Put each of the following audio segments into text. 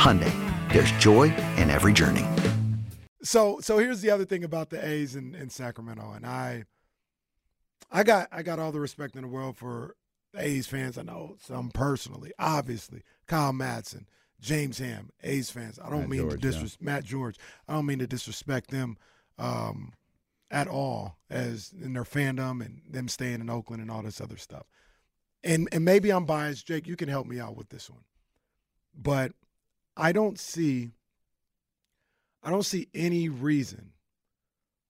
Hyundai, there's joy in every journey. So so here's the other thing about the A's in, in Sacramento, and I I got I got all the respect in the world for A's fans. I know some personally, obviously. Kyle Madson, James Ham, A's fans. I don't Matt mean George, to disrespect yeah. Matt George. I don't mean to disrespect them um, at all as in their fandom and them staying in Oakland and all this other stuff. And and maybe I'm biased, Jake. You can help me out with this one, but I don't see. I don't see any reason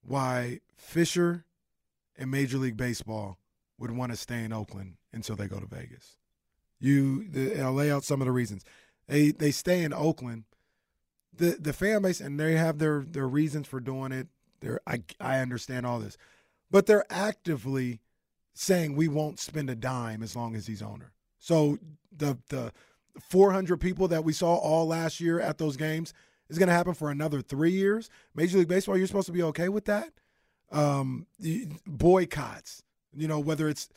why Fisher and Major League Baseball would want to stay in Oakland until they go to Vegas. You, the, I'll lay out some of the reasons. They they stay in Oakland. The the fan base and they have their their reasons for doing it. They're I I understand all this, but they're actively saying we won't spend a dime as long as he's owner. So the the 400 people that we saw all last year at those games is going to happen for another three years. Major League Baseball, you're supposed to be okay with that. Um, boycotts, you know, whether it's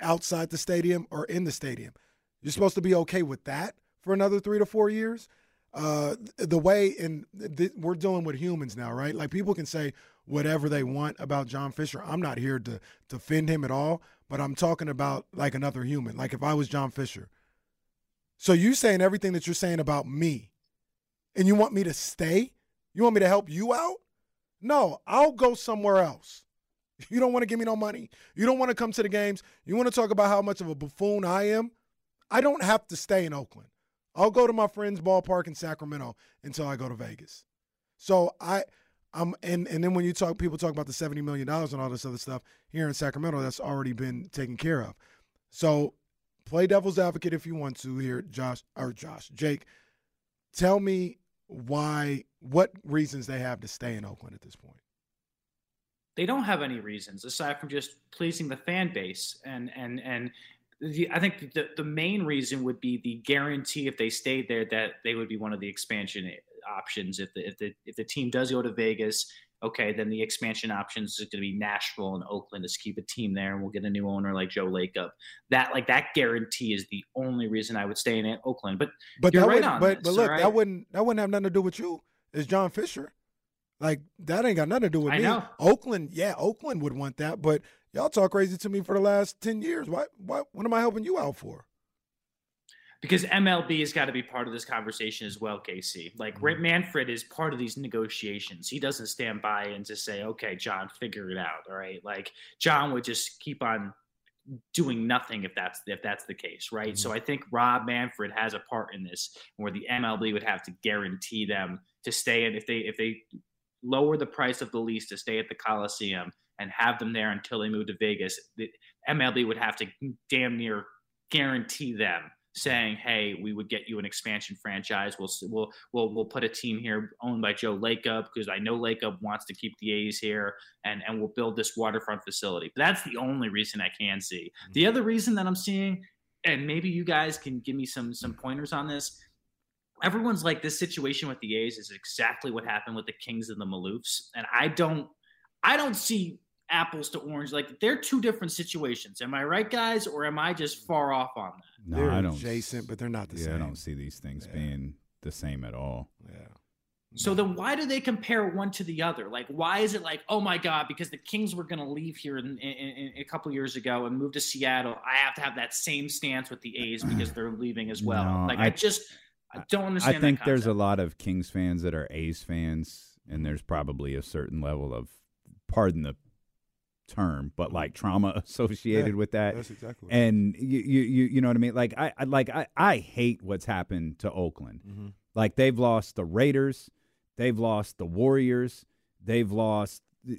outside the stadium or in the stadium, you're supposed to be okay with that for another three to four years. Uh, the way and th- we're dealing with humans now, right? Like people can say whatever they want about John Fisher. I'm not here to offend him at all, but I'm talking about like another human. Like if I was John Fisher. So you saying everything that you're saying about me, and you want me to stay? You want me to help you out? No, I'll go somewhere else. You don't want to give me no money. You don't want to come to the games. You want to talk about how much of a buffoon I am. I don't have to stay in Oakland. I'll go to my friend's ballpark in Sacramento until I go to Vegas. So I I'm and and then when you talk people talk about the 70 million dollars and all this other stuff here in Sacramento that's already been taken care of. So play devil's advocate if you want to here Josh or Josh, Jake. Tell me why what reasons they have to stay in Oakland at this point. they don't have any reasons aside from just pleasing the fan base and and and the, I think the, the main reason would be the guarantee if they stayed there that they would be one of the expansion options if the if the if the team does go to Vegas okay then the expansion options is going to be Nashville and Oakland to keep a team there and we'll get a new owner like Joe Lacob that like that guarantee is the only reason I would stay in Oakland but But you're right on but this, but look, right? that wouldn't that wouldn't have nothing to do with you. It's John Fisher. Like that ain't got nothing to do with I me. know. Oakland, yeah, Oakland would want that, but y'all talk crazy to me for the last ten years. What what what am I helping you out for? Because MLB has got to be part of this conversation as well, Casey. Like Mm-hmm. Rick Manfred is part of these negotiations. He doesn't stand by and just say, "Okay, John, figure it out." All right, like John would just keep on doing nothing if that's if that's the case, right? So Mm-hmm. I think Rob Manfred has a part in this, where the MLB would have to guarantee them to stay in if they if they lower the price of the lease to stay at the Coliseum and have them there until they move to Vegas. The MLB would have to damn near guarantee them saying, "Hey, we would get you an expansion franchise. We'll we'll we'll we'll put a team here owned by Joe Lacob because I know Lacob wants to keep the A's here, and and we'll build this waterfront facility." But that's the only reason I can see. Mm-hmm. The other reason that I'm seeing, and maybe you guys can give me some some pointers on this. everyone's like this situation with the A's is exactly what happened with the Kings and the Maloofs, and I don't, I don't see apples to orange. Like they're two different situations. Am I right, guys, or am I just far off on that? No, they're I don't. adjacent, but they're not the yeah, same. I don't see these things Yeah. being the same at all. Yeah. So then why do they compare one to the other? Like, why is it like, oh my God, because the Kings were going to leave here in, in, in a couple years ago and move to Seattle, I have to have that same stance with the A's because they're leaving as well. No, like, I, I- just I don't understand. I think that there's a lot of Kings fans that are A's fans, and there's probably a certain level of, pardon the term, but like trauma associated Yeah, with that. That's exactly. And you, you, you, you know what I mean? Like I, I like I, I hate what's happened to Oakland. mm-hmm. Like they've lost the Raiders, they've lost the Warriors, they've lost uh,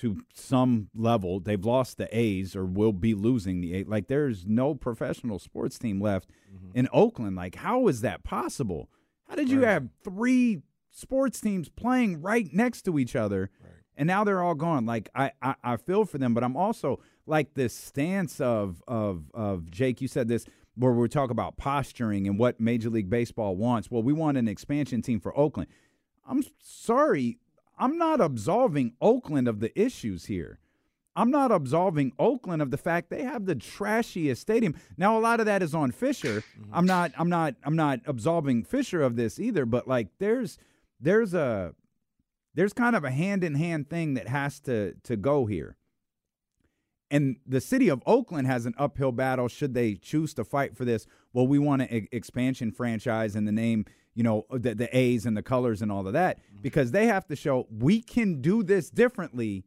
to some level, they've lost the A's or will be losing the A's. Like there's no professional sports team left Mm-hmm. in Oakland. Like how is that possible? How did you Right. have three sports teams playing right next to each other? And now they're all gone. Like I, I, I feel for them, but I'm also like this stance of of of Jake. You said this where we talk about posturing and what Major League Baseball wants. Well, we want an expansion team for Oakland. I'm sorry, I'm not absolving Oakland of the issues here. I'm not absolving Oakland of the fact they have the trashiest stadium. Now a lot of that is on Fisher. Mm-hmm. I'm not I'm not I'm not absolving Fisher of this either, but like there's there's a there's kind of a hand in hand thing that has to to go here. And the city of Oakland has an uphill battle should they choose to fight for this. Well, we want an e- expansion franchise and the name, you know, the, the A's and the colors and all of that mm-hmm. because they have to show we can do this differently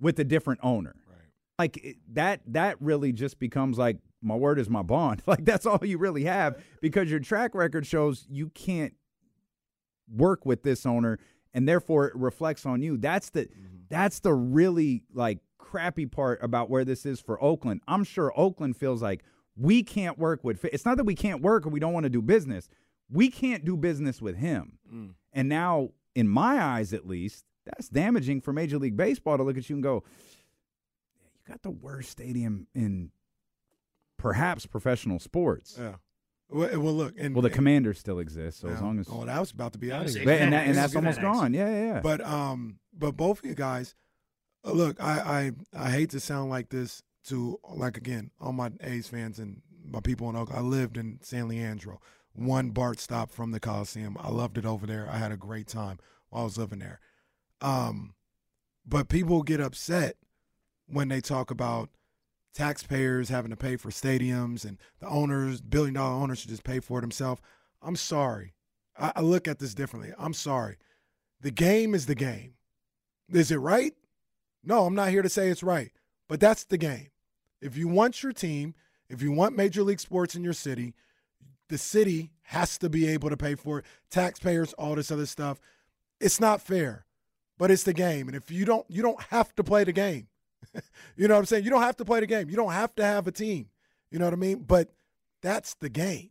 with a different owner. Right. Like that that really just becomes like my word is my bond. Like that's all you really have because your track record shows you can't work with this owner and therefore it reflects on you. That's the that's the really like crappy part about where this is for Oakland. I'm sure Oakland feels like we can't work with it's not that we can't work or we don't want to do business. We can't do business with him. Mm. And now in my eyes at least, that's damaging for Major League Baseball to look at you and go, you got the worst stadium in perhaps professional sports. Yeah. Well, well, look, and Well, the and- Commander still exists, so as long as oh, that was about to be I out of here. But- and, that, and that's almost good. gone. Yeah, yeah, yeah. But um, but both of you guys, uh, look, I I I hate to sound like this to like again all my A's fans and my people in Oakland. I lived in San Leandro, one BART stop from the Coliseum. I loved it over there. I had a great time while I was living there. Um, but people get upset when they talk about taxpayers having to pay for stadiums and the owners, billion dollar owners, should just pay for it themselves. I'm sorry. I, I look at this differently. I'm sorry. The game is the game. Is it right? No, I'm not here to say it's right, but that's the game. If you want your team, if you want Major League Sports in your city, the city has to be able to pay for it. Taxpayers, all this other stuff. It's not fair, but it's the game. And if you don't, you don't have to play the game. you know what I'm saying? You don't have to play the game. You don't have to have a team. You know what I mean? But that's the game.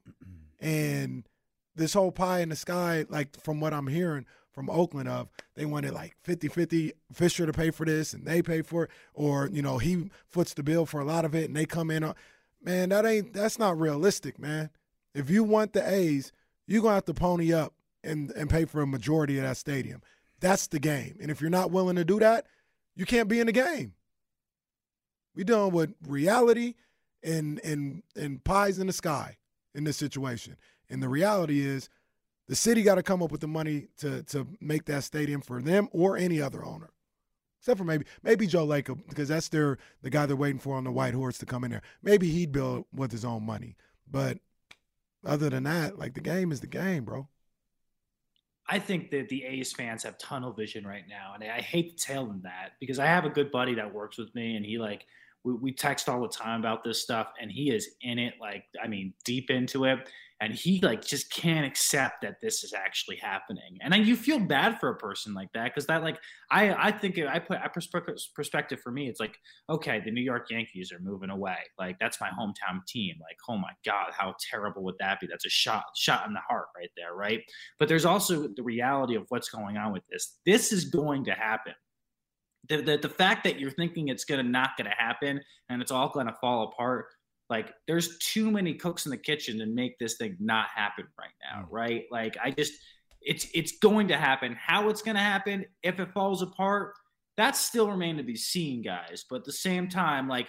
And this whole pie in the sky, like from what I'm hearing from Oakland of, they wanted like 50-50 Fisher to pay for this and they pay for it. Or, you know, he foots the bill for a lot of it and they come in on man, that ain't that's not realistic, man. If you want the A's, you're gonna have to pony up and, and pay for a majority of that stadium. That's the game. And if you're not willing to do that, you can't be in the game. We dealing with reality and and and pies in the sky in this situation. And the reality is the city got to come up with the money to to make that stadium for them or any other owner. Except for maybe maybe Joe Lacob, because that's their the guy they're waiting for on the white horse to come in there. Maybe he'd build with his own money. But other than that, like the game is the game, bro. I think that the A's fans have tunnel vision right now, and I hate to tell them that because I have a good buddy that works with me, and he like we, we text all the time about this stuff, and he is in it, like I mean, deep into it, and he like just can't accept that this is actually happening, and then you feel bad for a person like that because that like I I think I put I perspective perspective for me, it's like okay, the New York Yankees are moving away, like that's my hometown team, like oh my god, how terrible would that be? That's a shot shot in the heart right there, right? But there's also the reality of what's going on with this. This is going to happen. The, the, the fact that you're thinking it's to not going to happen and it's all going to fall apart, Like, there's too many cooks in the kitchen to make this thing not happen right now, mm. right? Like, I just, it's it's going to happen. How it's going to happen, if it falls apart, that still remain to be seen, guys. But at the same time, like,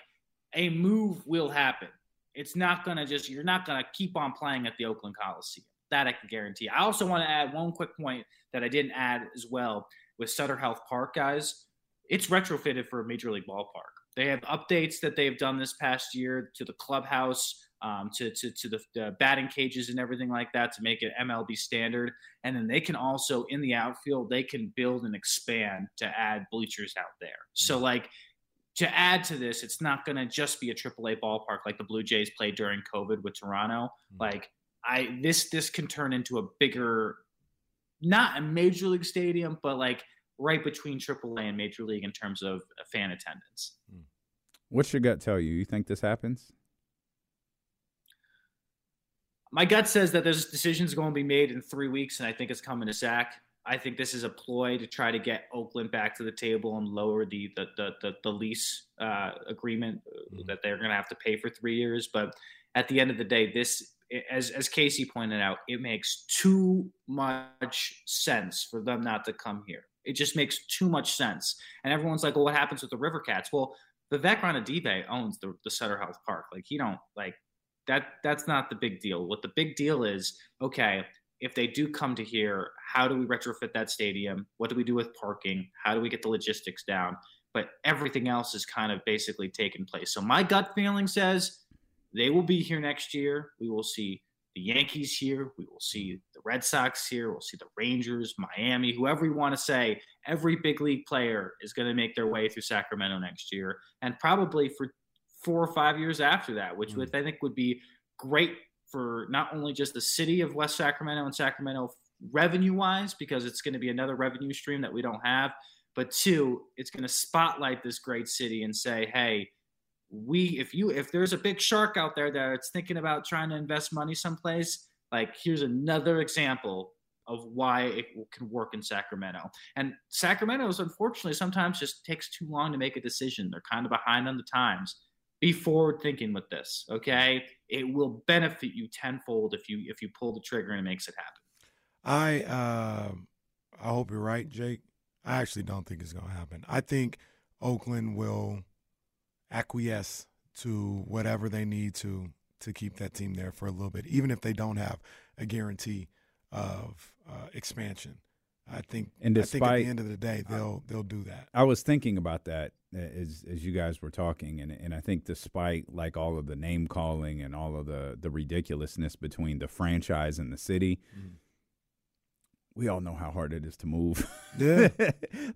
a move will happen. It's not going to just, you're not going to keep on playing at the Oakland Coliseum. That I can guarantee. I also want to add one quick point that I didn't add as well with Sutter Health Park, guys. It's retrofitted for a major league ballpark. They have updates that they've done this past year to the clubhouse, um, to, to, to the, the, batting cages and everything like that to make it MLB standard. And then they can also, in the outfield, they can build and expand to add bleachers out there. So, like, to add to this, it's not going to just be a AAA ballpark like the Blue Jays played during COVID with Toronto. Mm-hmm. Like, I this this can turn into a bigger, not a major league stadium, but like right between AAA and Major League in terms of fan attendance. Hmm. What's your gut tell you? You think this happens? My gut says that there's decisions going to be made in three weeks, and I think it's coming to Sac. I think this is a ploy to try to get Oakland back to the table and lower the the the, the, the lease uh, agreement mm-hmm. that they're going to have to pay for three years. But at the end of the day, this as as Casey pointed out, it makes too much sense for them not to come here. It just makes too much sense. And everyone's like, "Well, what happens with the River Cats?" Well, Vivek Ranadive owns the, the Sutter Health Park. Like he don't like that. That's not the big deal. What the big deal is, okay, if they do come to here, how do we retrofit that stadium? What do we do with parking? How do we get the logistics down? But everything else is kind of basically taken place. So my gut feeling says they will be here next year. We will see the Yankees here. We will see the Red Sox here. We'll see the Rangers, Miami, whoever you want to say. Every big league player is going to make their way through Sacramento next year, and probably for four or five years after that, which mm-hmm. I think would be great for not only just the city of West Sacramento and Sacramento revenue wise, because it's going to be another revenue stream that we don't have, but two, it's going to spotlight this great city and say, hey, we if you if there's a big shark out there that's thinking about trying to invest money someplace like here's another example of why it can work in Sacramento. And Sacramento is unfortunately sometimes just takes too long to make a decision. They're kind of behind on the times. Be forward thinking with this, okay? It will benefit you tenfold if you if you pull the trigger and it makes it happen. I uh, I hope you're right, Jake. I actually don't think it's going to happen. I think Oakland will acquiesce to whatever they need to to keep that team there for a little bit, even if they don't have a guarantee of uh, expansion. I think, and despite, I think at the end of the day, they'll they'll do that. I was thinking about that as as you guys were talking, and and I think despite like all of the name calling and all of the the ridiculousness between the franchise and the city, mm we all know how hard it is to move. Yeah.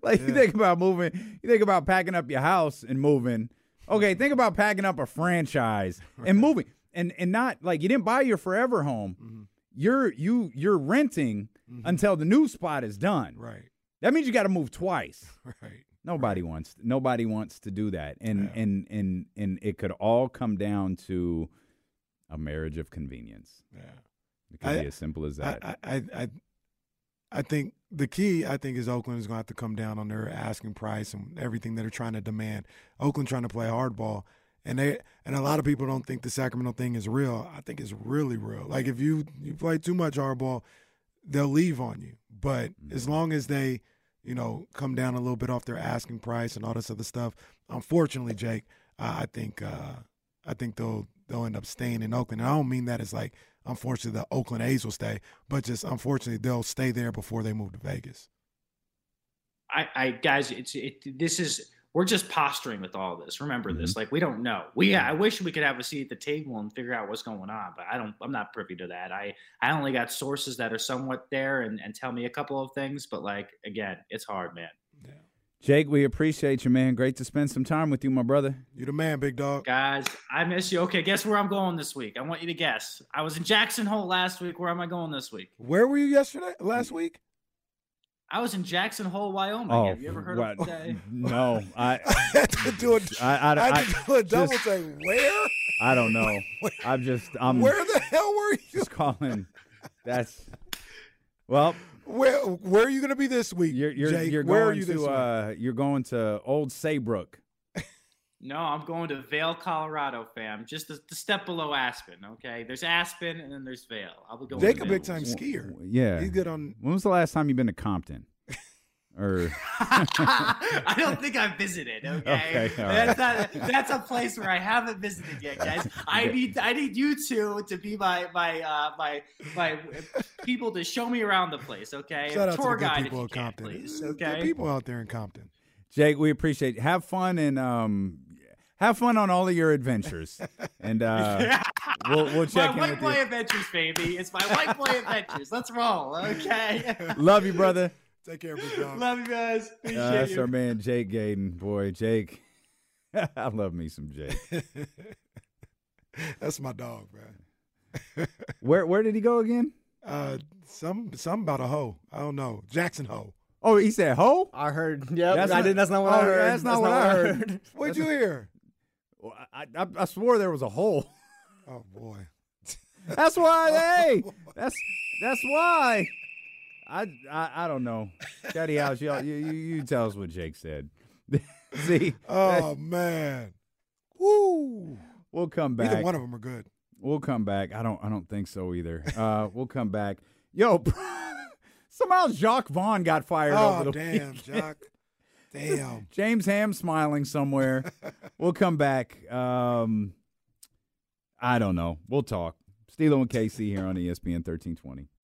like yeah. you think about moving, you think about packing up your house and moving. Okay, think about packing up a franchise and moving, and and not like you didn't buy your forever home. Mm-hmm. You're you you're renting mm-hmm. until the new spot is done. Right. That means you got to move twice. Right. Nobody right. wants nobody wants to do that, and yeah. and and and it could all come down to a marriage of convenience. Yeah. It could I, be as simple as that. I, I, I I think the key, I think, is Oakland is going to have to come down on their asking price and everything that they're trying to demand. Oakland trying to play hardball, and they and a lot of people don't think the Sacramento thing is real. I think it's really real. Like if you you play too much hardball, they'll leave on you. But mm-hmm. as long as they, you know, come down a little bit off their asking price and all this other stuff, unfortunately, Jake, uh, I think uh, I think they'll they'll end up staying in Oakland. And I don't mean that as like unfortunately the Oakland A's will stay, but just unfortunately they'll stay there before they move to Vegas. I, I guys, it's it. This is we're just posturing with all this. Remember mm-hmm. this, like we don't know. We yeah, I wish we could have a seat at the table and figure out what's going on, but I don't. I'm not privy to that. I I only got sources that are somewhat there and and tell me a couple of things, but like again, it's hard, man. Yeah. Jake, we appreciate you, man. Great to spend some time with you, my brother. You the man, big dog. Guys, I miss you. Okay, guess where I'm going this week? I want you to guess. I was in Jackson Hole last week. Where am I going this week? Where were you yesterday? Last week? I was in Jackson Hole, Wyoming. Oh, Have you ever heard what? of that? No, I, I had to do a, I, I, I had to do a double just, take. Where? I don't know. I'm just. I'm. Where the hell were you? Just calling. That's. Well, where where are you going to be this week? You're you're, Jake? you're where going are you to uh, you're going to Old Saybrook. No, I'm going to Vail, Colorado, fam. Just the, the step below Aspen. Okay, there's Aspen and then there's Vail. I'll be going. Jake to a big time skier. Yeah. He's good on. When was the last time you've been to Compton? Or I don't think I've visited. Okay, Okay, all right. that's not, that's a place where I haven't visited yet, guys. I need I need you two to be my my uh, my my people to show me around the place. Okay, Shout out to the tour good guide if people you of can, please. There's good Okay, people out there in Compton. Jake, we appreciate. It. Have fun and um, have fun on all of your adventures. And uh, we'll we'll check in my white with boy you. adventures, baby. It's my white boy adventures. Let's roll. Okay. Love you, brother. Take care, big dog. Love you guys. Appreciate Uh, that's you. our man Jake Gadon. Boy, Jake. I love me some Jake. That's my dog, man. Where where did he go again? Uh, some some about a hoe. I don't know. Jackson hoe. Oh, he said ho. I heard. Yep. That's I not- did. That's not what oh, I heard. that's not what I heard. What'd you hear? Well, I, I, I swore there was a hole. Oh boy. That's why. hey, that's that's why. I, I I don't know. Daddy House, you you you you tell us what Jake said. See, Oh man. Woo. we'll come back. Either one of them are good. We'll come back. I don't I don't think so either. Uh, we'll come back. Yo, somehow Jacque Vaughn got fired over Oh the damn, weekend. Jock. Damn. James Ham smiling somewhere. we'll come back. Um, I don't know. We'll talk. Stilo and Casey here on ESPN 1320.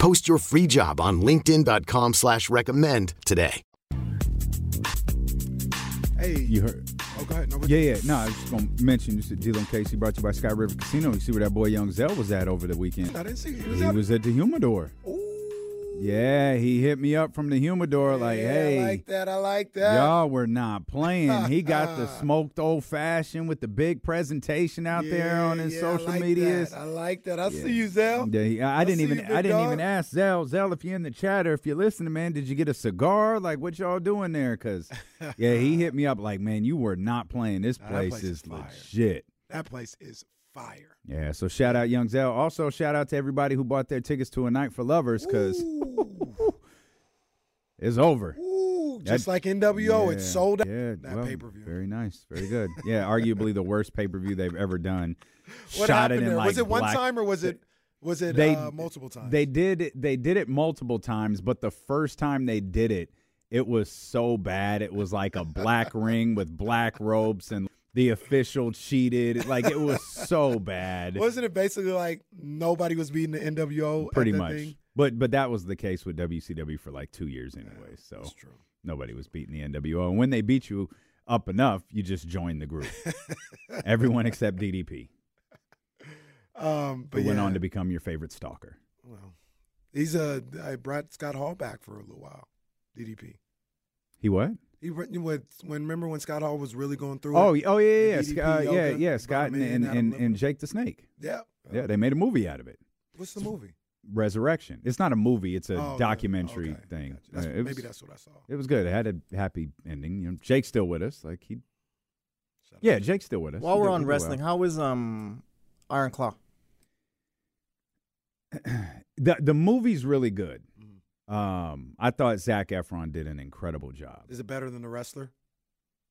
Post your free job on linkedin.com slash recommend today. Hey. You heard? Oh, go ahead. No, Yeah, yeah. No, I was just going to mention this is D-Lo and Casey brought to you by Sky River Casino. You see where that boy Young Zell was at over the weekend. I didn't see. He was, He out- was at the humidor. Ooh. Yeah, he hit me up from the humidor like, Yeah, hey, I like that. I like that. Y'all were not playing. He got the smoked old fashioned with the big presentation out there on his yeah, social I like medias. That. I like that. I see you, Zell. Yeah, he- I, I didn't even I didn't even ask Zell. Zell, if you're in the chat or if you're listening, man, did you get a cigar? Like what y'all doing there? Cause yeah, he hit me up like, man, you were not playing. This Nah, place, place is is legit. That place is fire. Yeah, so shout out Young Zell. Also shout out to everybody who bought their tickets to a night for lovers because it's over. Ooh, That- just like NWO, it's sold out. Yeah, That well, pay-per-view. Very nice, very good. Yeah, arguably the worst pay per view they've ever done. What Shot it happened in there? like was it one black- time or was it was it They- uh, multiple times? They did it. They did it multiple times, but the first time they did it, it was so bad. It was like a black ring with black ropes, and the official cheated. Like it was so bad. Wasn't it basically like nobody was beating the NWO? Pretty much. thing? But but that was the case with WCW for like two years anyway. So That's true. nobody was beating the NWO, and when they beat you up enough, you just join the group. Everyone except DDP, Um, but who went on to become your favorite stalker. well, he's uh, I brought Scott Hall back for a little while. DDP. He what? He re- when when remember when Scott Hall was really going through Oh, it? oh yeah, yeah, yeah, DDP uh, yeah, yeah. Scott and and, and, and Jake the Snake. yeah. Yeah, they made a movie out of it. What's the movie? Resurrection. It's not a movie; it's a Oh, documentary Okay. thing. Gotcha. That's- Uh, it was, maybe that's what I saw. It was good. It had a happy ending. You know, Jake's still with us. Like he, Shout out yeah, to- Jake's still with us. While He we're on he did well. wrestling, how is um Iron Claw? the the movie's really good. Um, I thought Zac Efron did an incredible job. Is it better than the wrestler?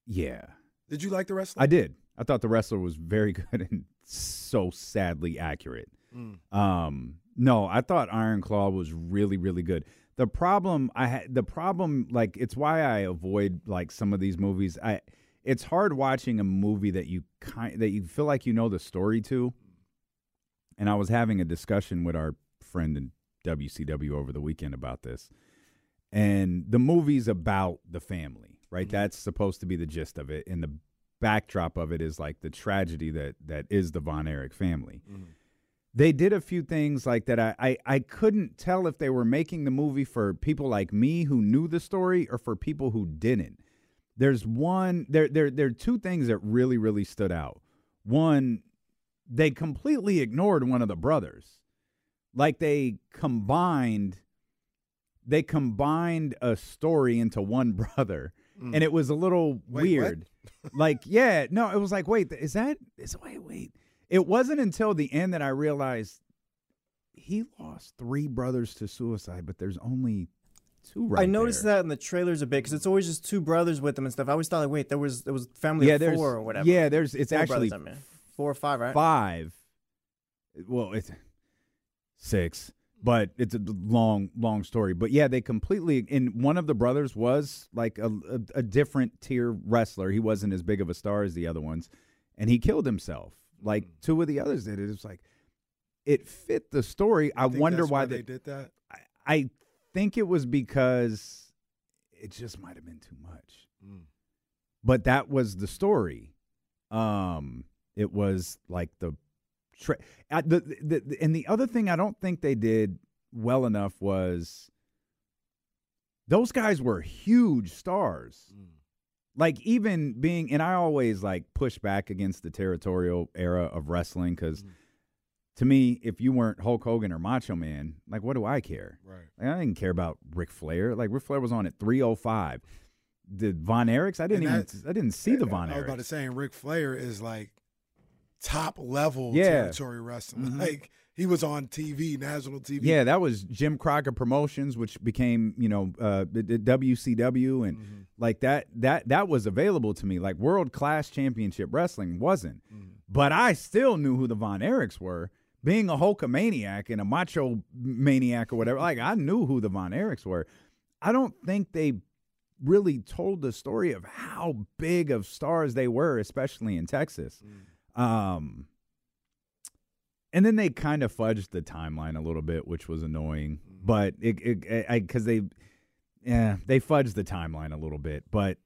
Yeah, Did you like the wrestler? I did. I thought the wrestler was very good and so sadly accurate. Mm. Um, no, I thought Iron Claw was really, really good. The problem I had, the problem, like, it's why I avoid like some of these movies. I, it's hard watching a movie that you kind that you feel like you know the story to. And I was having a discussion with our friend in WCW over the weekend about this. And the movie's about the family, right? Mm-hmm. That's supposed to be the gist of it. And the backdrop of it is like the tragedy that that is the Von Erich family. Mm-hmm. They did a few things like that. I, I I couldn't tell if they were making the movie for people like me who knew the story or for people who didn't. There's one there there there are two things that really really stood out. One, they completely ignored one of the brothers. Like they combined they combined a story into one brother hmm. and it was a little Wait, weird. like, yeah, no, it was like, wait, is that is wait, wait. It wasn't until the end that I realized he lost three brothers to suicide, but there's only two right I noticed there. that in the trailers a bit because it's always just two brothers with them and stuff. I always thought like, wait, there was there was family Yeah, of four or whatever. Yeah, there's it's Four actually brothers, I mean. four or five, right? five. Well, it's six, but it's a long, long story. But yeah, they completely. And one of the brothers was like a, a, a different tier wrestler. He wasn't as big of a star as the other ones, and he killed himself. Like two of the others did. It was like it fit the story. I wonder that's why they did that. I, I think it was because it just might have been too much. Mm. But that was the story. Um, it was like the, tra- the, the, the and the other thing I don't think they did well enough was those guys were huge stars. Mm. Like even being, and I always like push back against the territorial era of wrestling because Mm. to me, if you weren't Hulk Hogan or Macho Man, like what do I care? Right. Like, I didn't care about Ric Flair. Like Ric Flair was on at three oh five. The Von Erichs, I didn't And even, I didn't see the Von I was about to Erichs. say, and Ric Flair is like top level Yeah. territory wrestling. Mhm. Like he was on TV, national TV. Yeah, that was Jim Crockett Promotions, which became you know uh, WCW, and Mm-hmm. like that that that was available to me. Like world class championship wrestling wasn't, Mm-hmm. but I still knew who the Von Erichs were. Being a Hulkamaniac and a Macho Maniac or whatever, like I knew who the Von Erichs were. I don't think they really told the story of how big of stars they were, especially in Texas. Um, and then they kind of fudged the timeline a little bit, which was annoying. But it, it, because they, yeah, they fudged the timeline a little bit. But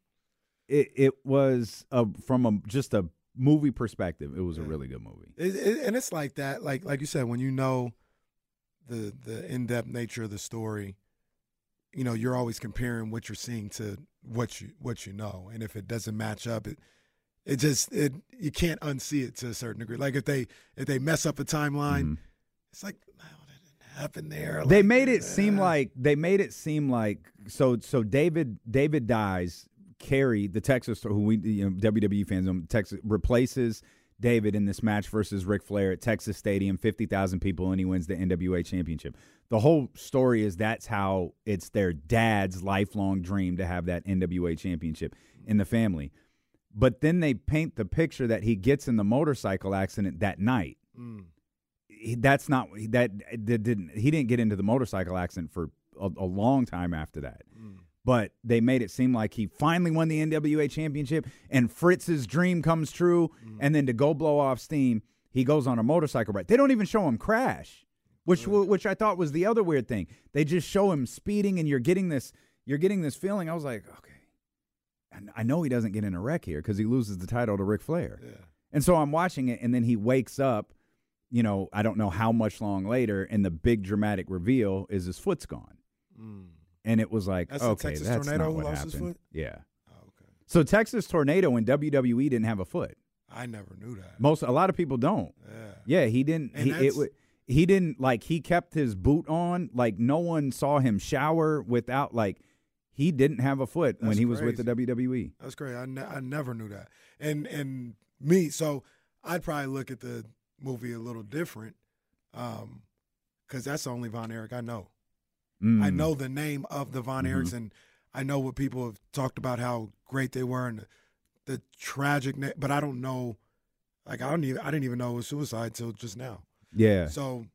it, it was a, from a just a movie perspective, it was a really good movie. It, it, and it's like that, like like you said, when you know the the in depth nature of the story, you know you're always comparing what you're seeing to what you what you know, and if it doesn't match up, it it just it you can't unsee it to a certain degree. Like if they if they mess up a timeline, it's like oh, that didn't happen there. Mm-hmm. they made it seem uh, like they made it seem like so so David David dies. Kerry, the Texas who we you know, WWE fans know, Texas replaces David in this match versus Ric Flair at Texas Stadium, fifty thousand people, and he wins the NWA Championship. The whole story is that's how it's their dad's lifelong dream to have that NWA Championship in the family. But then they paint the picture that he gets in the motorcycle accident that night mm, he, that's not that, that didn't he didn't get into the motorcycle accident for a, a long time after that. mm. But they made it seem like he finally won the NWA championship and Fritz's dream comes true. And then to go blow off steam, he goes on a motorcycle ride. They don't even show him crash, which which I thought was the other weird thing. They just show him speeding, and you're getting this you're getting this feeling. I was like, okay, I know he doesn't get in a wreck here because he loses the title to Ric Flair. And so I'm watching it, and then he wakes up. You know, I don't know how much long later, and the big dramatic reveal is his foot's gone. Mm. And it was like, That's okay, Texas that's Tornado not who what lost happened. his foot? Yeah. Oh, okay. So Texas Tornado in WWE didn't have a foot. I never knew that. Most a lot of people don't. Yeah. Yeah, he didn't. And He, it, he didn't like. He kept his boot on. Like no one saw him shower without. Like he didn't have a foot when That's he was with the. WWE. That's great. I, ne- I never knew that. And and me, so I'd probably look at the movie a little different, um, because that's the only Von Erich I know. Mm. I know the name of the Von Mhm. Erichs, and I know what people have talked about how great they were and the, the tragic. Na- but I don't know. Like I don't even. I didn't even know it was suicide till just now. Yeah. So,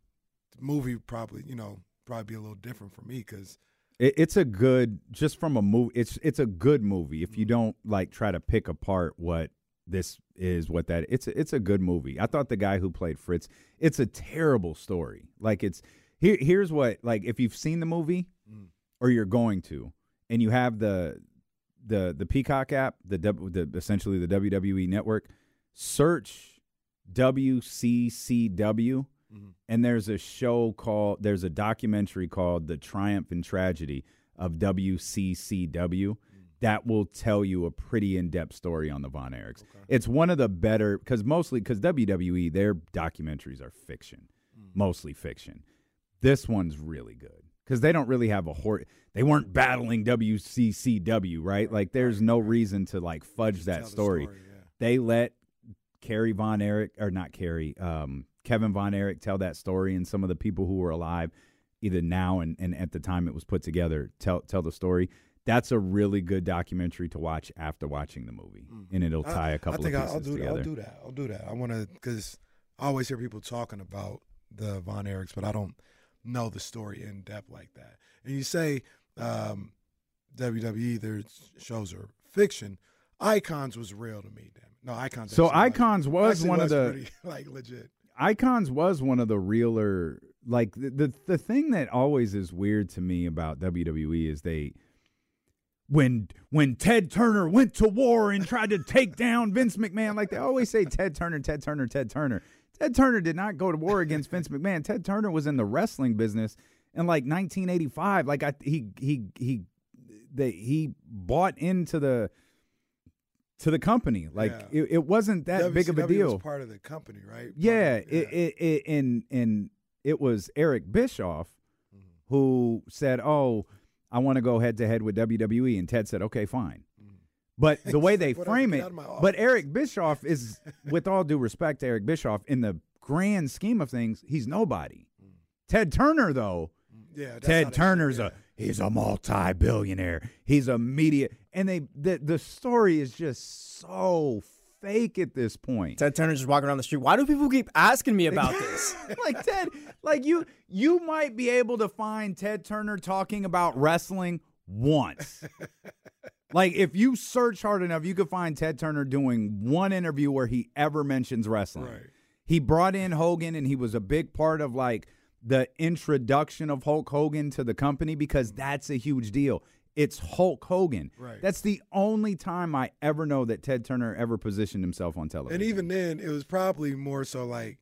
the movie probably you know probably be a little different for me because It, it's a good just from a movie. It's it's a good movie if you mm-hmm. don't like try to pick apart what this is, what that. It's a, it's a good movie. I thought the guy who played Fritz. It's a terrible story. Like it's here. Here's what like if you've seen the movie mm. or you're going to, and you have the the the Peacock app, the, W- the essentially the WWE network, search WCCW Mm-hmm. and there's a show called there's a documentary called The Triumph and Tragedy of WCCW that will tell you a pretty in-depth story on the Von Erichs. It's one of the better cuz mostly cuz WWE their documentaries are fiction. Mostly fiction. This one's really good cuz they don't really have a hor- they weren't battling WCCW, right? Like there's no reason to like fudge that story. They let Kerry Von Erich, or not Kerry, um, Kevin Von Erich tell that story, and some of the people who were alive, either now and, and at the time it was put together, tell tell the story. That's a really good documentary to watch after watching the movie, and it'll. Tie a couple I think of pieces I'll do together. I'll do that. I'll do that. I want to because I always hear people talking about the Von Erichs, but I don't know the story in depth like that. And you say um, WWE, their shows are fiction. Icons was real to me. Damn. No, Icons. So Icons was actually one of the pretty, like legit. Icons was one of the realer like the, the the thing that always is weird to me about WWE is they when when Ted Turner went to war and tried to take down Vince McMahon like they always say Ted Turner Ted Turner Ted Turner. Ted Turner did not go to war against Vince McMahon. Ted Turner was in the wrestling business in like 1985 like I he he he they he bought into the to the company like Yeah. it, it wasn't that big of a deal Was part of the company, right? yeah, It, it, it, and and it was Eric Bischoff Mm-hmm. who said, "Oh, I want to go head to head with WWE," and Ted said, "Okay, fine." Mm-hmm. But the way they frame it, out of my but. Eric Bischoff is, with all due respect to Eric Bischoff, in the grand scheme of things, he's nobody. Ted Turner, though, Mm. Yeah, Ted Turner's yeah. a he's a multi-billionaire. He's a media, and they the the story is just so fake at this point. Ted Turner's just walking around the street. Why do people keep asking me about this? like Ted, like you you might be able to find Ted Turner talking about wrestling once. like if you search hard enough, you could find Ted Turner doing one interview where he ever mentions wrestling. Right. He brought in Hogan and he was a big part of like the introduction of Hulk Hogan to the company because that's a huge deal. It's Hulk Hogan. Right. That's the only time I ever know that Ted Turner ever positioned himself on television. And even then, it was probably more so like,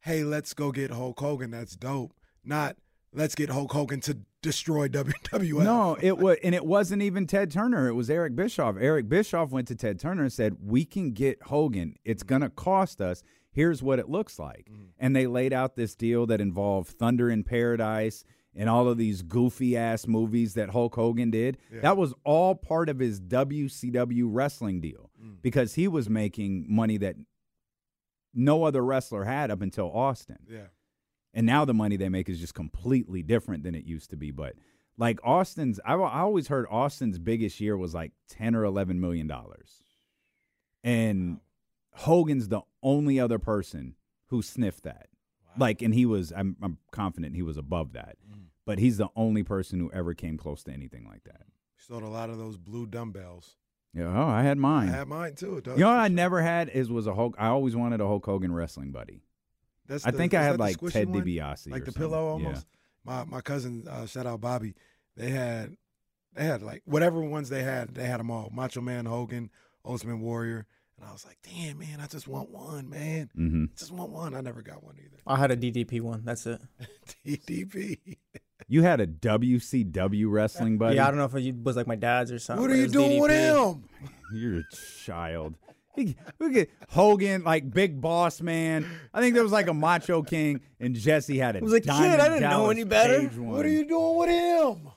"Hey, let's go get Hulk Hogan. That's dope." Not let's get Hulk Hogan to destroy WWF. No, it was, and it wasn't even Ted Turner. It was Eric Bischoff. Eric Bischoff went to Ted Turner and said, "We can get Hogan. It's going to cost us. Here's what it looks like." Mm. And they laid out this deal that involved Thunder in Paradise and all of these goofy ass movies that Hulk Hogan did. Yeah. That was all part of his WCW wrestling deal Mm. because he was making money that no other wrestler had up until Austin. Yeah. And now the money they make is just completely different than it used to be. But like Austin's, I, I always heard Austin's biggest year was like 10 or 11 million dollars. And Hogan's the only other person who sniffed that. Like, and he was, I'm, I'm confident he was above that. But he's the only person who ever came close to anything like that. Sold a lot of those blue dumbbells. Yeah, oh, I had mine. I had mine too. you know what I never had is was a Hulk. I always wanted a Hulk Hogan wrestling buddy. That's I the- think I had like Ted one? DiBiase, like the something. pillow Yeah. almost. My my cousin, uh, shout out Bobby. They had they had like whatever ones they had. They had them all. Macho Man, Hogan, Ultimate Warrior, and I was like, damn man, I just want one, man. Mhm. I just want one. I never got one either. I had a DDP one. That's it. DDP. You had a WCW wrestling buddy. Yeah, I don't know if it was like my dad's or something. What are you was doing with him? You're a child. He- Look at Hogan, like big boss man. I think there was like a Macho King, and Jesse had a. I was like, kid, I didn't know any better. What are you doing with him?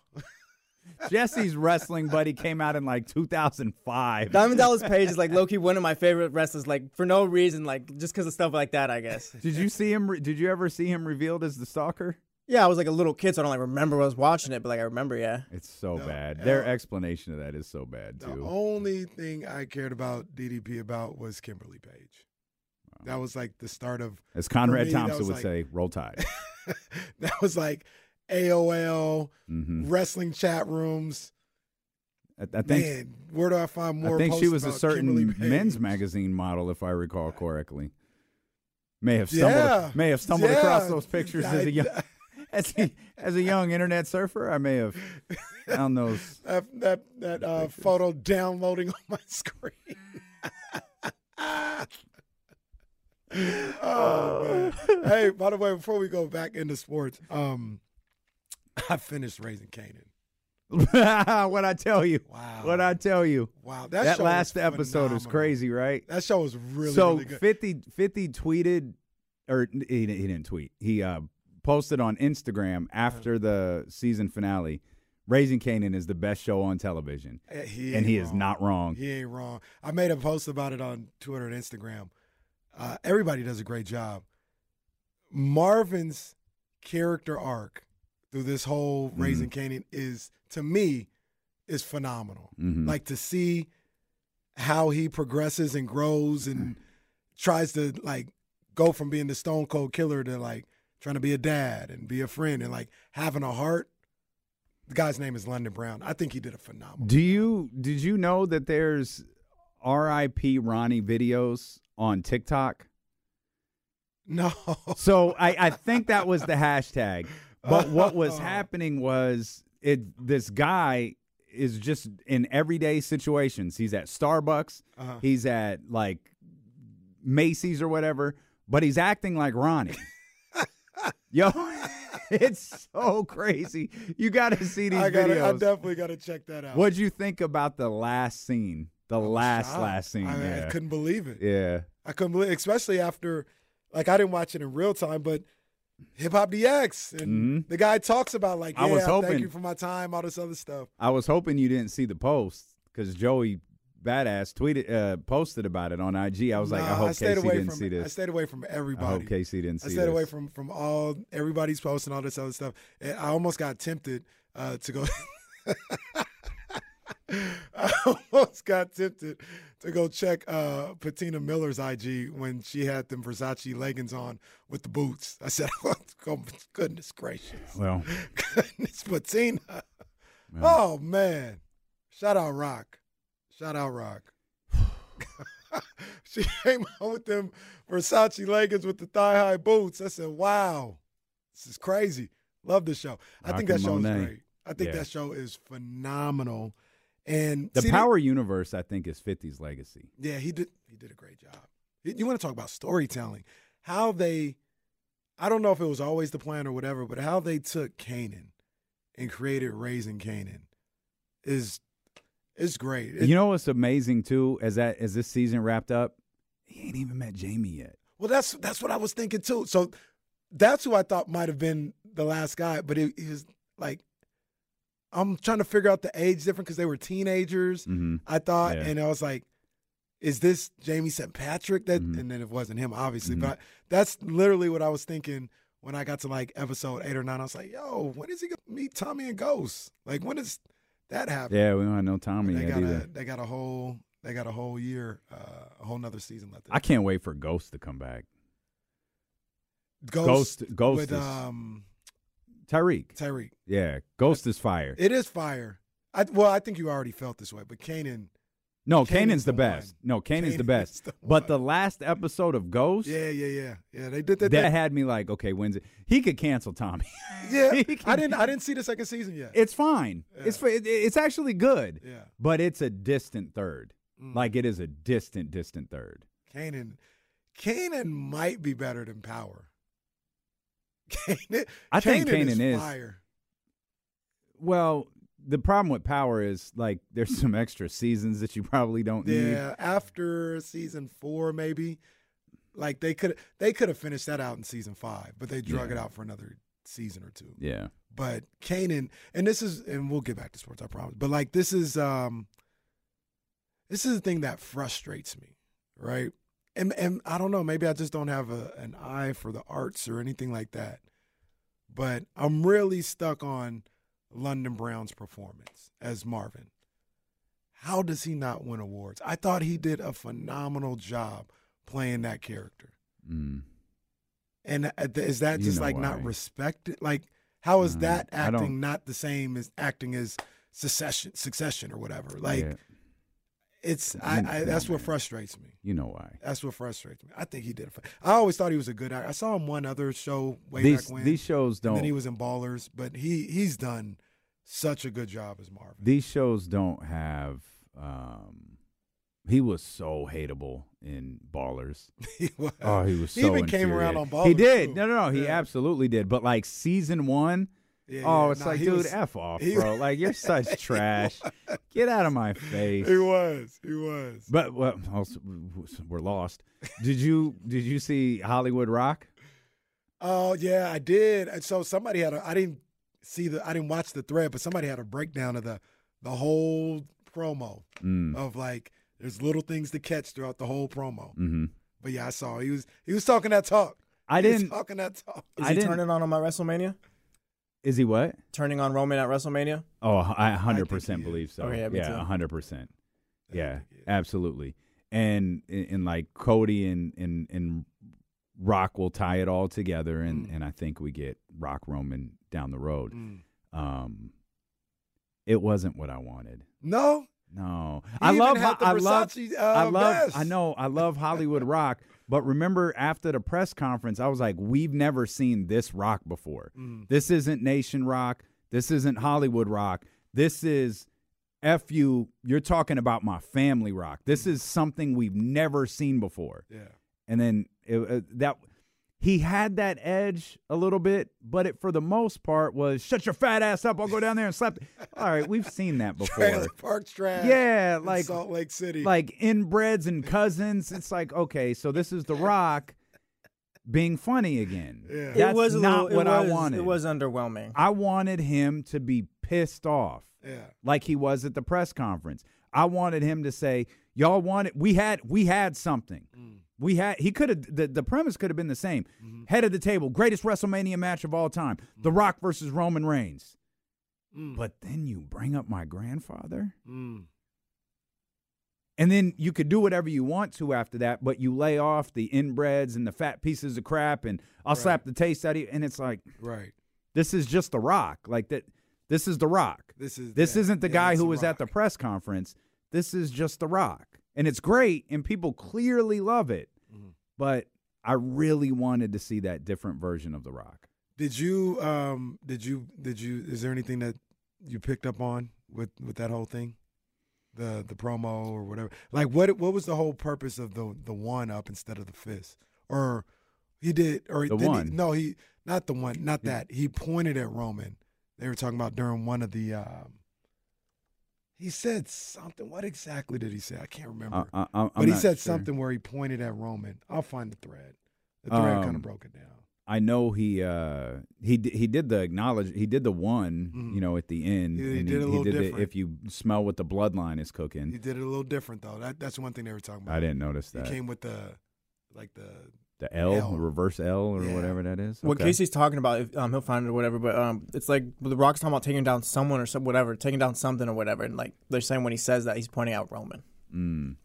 Jesse's wrestling buddy came out in like 2005. Diamond Dallas Page is like low key one of my favorite wrestlers. Like for no reason, like just because of stuff like that. I guess. Did you see him? Re- did you ever see him revealed as the stalker? Yeah, I was like a little kid, so I don't like remember when I was watching it, but like I remember, yeah. It's so No, bad. uh, Their explanation of that is so bad too. The only thing I cared about DDP about was Kimberly Page. That was like the start of As Conrad me, Thompson would like- say, "Roll Tide." that was like AOL hmm wrestling chat rooms. I, I think Man, where do I find more? I think she was a certain men's magazine model, if I recall correctly. May have stumbled Yeah, may have stumbled across those pictures I- as a young as a, as a young internet surfer. I may have found those. that that that uh, photo downloading on my screen. oh man! Hey, by the way, before we go back into sports, um, I finished raising Kanan. what I tell you? Wow. What I tell you? Wow, that, That, last episode is crazy, right? That show was really so really good. 50, 50 tweeted, or he, didn't- he didn't tweet. He uh, posted on Instagram after the season finale. Raising Kanan is the best show on television, Eh, he and he ain't is not wrong. He ain't wrong. I made a post about it on Twitter and Instagram. Uh, everybody does a great job. Marvin's character arc through this whole Mm-hmm. Raising Kanan is, to me, is phenomenal. Mhm. Like to see how he progresses and grows and tries to like go from being the stone cold killer to like trying to be a dad and be a friend and like having a heart. The guy's name is London Brown. I think he did a phenomenal. Do you did you know that there's R.I.P. Ronnie videos on TikTok? No. So I, I think that was the hashtag. But what was happening was it this guy is just in everyday situations. He's at Starbucks, Uh-huh. he's at like Macy's or whatever, but he's acting like Ronnie. Yo, it's so crazy. You got to see these I got. I videos. definitely got to check that out. What'd you think about the last scene? The I was last shocked. last scene. I, I yeah. couldn't believe it. yeah. I couldn't believe, especially after, like, I didn't watch it in real time, but Hip Hop DX and the guy talks about like, yeah, Mm-hmm. I was thank hoping- you for my time, all this other stuff. I was hoping you didn't see the post because Joey Badass tweeted uh, posted about it on IG. I was like, I hope stayed Casey away didn't from. see this. I stayed away from I everybody. hope Casey didn't I see stayed away from from all everybody's posts and all this other stuff. And I almost got tempted uh, to go. I almost got tempted to go check uh, Patina Miller's IG when she had them Versace leggings on with the boots. I said, oh, goodness gracious. Well, goodness, Patina. Oh, man. Shout out Raq. Shout out Raq. she came out with them Versace leggings with the thigh high boots. I said, wow, this is crazy. Love the show. I think that show is great. I think Yeah. that show is phenomenal. And the see, Power Universe, I think, is 50's legacy. yeah, he did. He did a great job. You- want to talk about storytelling? How they, I don't know if it was always the plan or whatever, but how they took Kanan and created Raising Kanan is is great. It- you know what's amazing too? As that as this season wrapped up, he ain't even met Jamie yet. Well, that's that's what I was thinking too. So that's who I thought might have been the last guy, but it is like I'm trying to figure out the age difference because they were teenagers. hmm I thought, Yeah. and I was like, "Is this Jamie St. Patrick?" That, Mhm. and then it wasn't him, obviously. Mhm. But that's literally what I was thinking when I got to like episode eight or nine. I was like, "Yo, when is he gonna meet Tommy and Ghost? Like, when does that happen?" Yeah, we don't have no Tommy they yet got either. a they got a whole they got a whole year, uh, a whole nother season left. I can't wait for Ghost to come back. Ghost, Ghost- Ghost with is- um Tariq. Tariq. Yeah, Ghost is fire. It is fire. I, well, I think you already felt this way, but Kanan, no, Kanan's Kanan's the the best. one. No, Kanan's the best. the but the last episode of Ghost, yeah, yeah, yeah, yeah. They did that. that had me like, okay, when's it? He could cancel Tommy. yeah, he I didn't. I didn't see the second season yet. It's fine. It's Yeah. it, it's actually good. Yeah. But it's a distant third. Mm. Like it is a distant, distant third. Kanan, Kanan might be better than Power. Kanan, I think Kanan Kanan is. fire. Well, the problem with Power is like there's some extra seasons that you probably don't need. Yeah, after season four, maybe. Like they could they could have finished that out in season five, but they drug Yeah. it out for another season or two. Yeah. But Kanan, and this is, and we'll get back to sports, I promise. But like this is, um, this is the thing that frustrates me, right? And and I don't know, maybe I just don't have a, an eye for the arts or anything like that. but I'm really stuck on London Brown's performance as Marvin. How does he not win awards? I thought he did a phenomenal job playing that character. Mm. And uh, is that You just know like not respected? Like, how is Uh, that acting not the same as acting as Succession, Succession or whatever? Like, Yeah. It's I, I that's what frustrates me. You know why? That's what frustrates me. I think he did. A, I always thought he was a good actor. I saw him one other show way These back when. these shows don't. then he was in Ballers, but he he's done such a good job as Marvin. these shows don't have. Um, he was so hateable in Ballers. he was. Oh, he was He so even came around on Ballers. He did. too. No, no, no. He Yeah. absolutely did. But like season one, Yeah, oh, yeah. it's Nah, like, dude, was- f off, he- bro. Like you're such trash. Get out of my face. He was. He was. But well, also, we're lost. Did you did you see Hollywood Rock? Oh yeah, I did. And so somebody had a. I didn't see the. I didn't watch the thread, but somebody had a breakdown of the the whole promo Mm. of like there's little things to catch throughout the whole promo. hmm But yeah, I saw he was he was talking that talk. I He was didn't. talking that talk. Is I he didn't- turning on him at WrestleMania? Is he what? Turning on Roman at WrestleMania? Oh, I hundred think percent he believe so. Okay, yeah, me yeah, hundred percent. I Yeah, think he is. absolutely. And and like Cody and and and Rock will tie it all together, and Mm. and I think we get Rock Roman down the road. Mm. Um, it wasn't what I wanted. No, No, He I love. I love. Versace, I uh, love. vest. I know. I love Hollywood Rock. But remember, after the press conference, I was like, "We've never seen this rock before. Mm. This isn't Nation Rock. This isn't Hollywood Rock. This is f you. You're talking about my family rock. This is something we've never seen before." yeah, And then it, uh, that he had that edge a little bit, but it for the most part was shut your fat ass up. I'll go down there and slap. All right, we've seen that before. Trailer Park trash. Yeah, in like Salt Lake City. like inbreds and cousins. It's like okay, so this is The Rock being funny again. Yeah. That's it was not little, what it I wanted. It was underwhelming. I wanted him to be pissed off, yeah, like he was at the press conference. I wanted him to say, "Y'all wanted we had we had something." Mm. We had he could have the, the premise could have been the same. Mm-hmm. Head of the table, greatest WrestleMania match of all time. The Rock versus Roman Reigns. Mm. But then you bring up my grandfather? Mm. And then you could do whatever you want to after that, but you lay off the inbreds and the fat pieces of crap, and I'll Right. slap the taste out of you. And it's like, right. this is just the rock. Like that. This is the rock. This is This isn't the yeah, guy who was at the press conference. This is just the rock, and it's great, and people clearly love it. Mhm. But I really wanted to see that different version of the rock. Did you um did you did you is there anything that you picked up on with with that whole thing? The the promo or whatever. Like what what was the whole purpose of the the one up instead of the fist? Or he did or The did he- no, he not the one, not that. He pointed at Roman. They were talking about during one of the um he said something. What exactly did he say? I can't remember. I, I, but he said sure. something where he pointed at Roman. I'll find the thread. The thread kind Um, of broke it down. I know he uh he he did the acknowledge he did the one Mhm. you know at the end he and did a little did different. the if you smell what the bloodline is cooking, He did it a little different though. That that's one thing they were talking about. I didn't notice that. He came with the like the the L, L. reverse L or Yeah. whatever that is. What Okay. Casey's talking about, if, um, he'll find it or whatever. But um, it's like the Rock's talking about taking down someone or some whatever, taking down something or whatever. And like they're saying when he says that, he's pointing out Roman. Mm.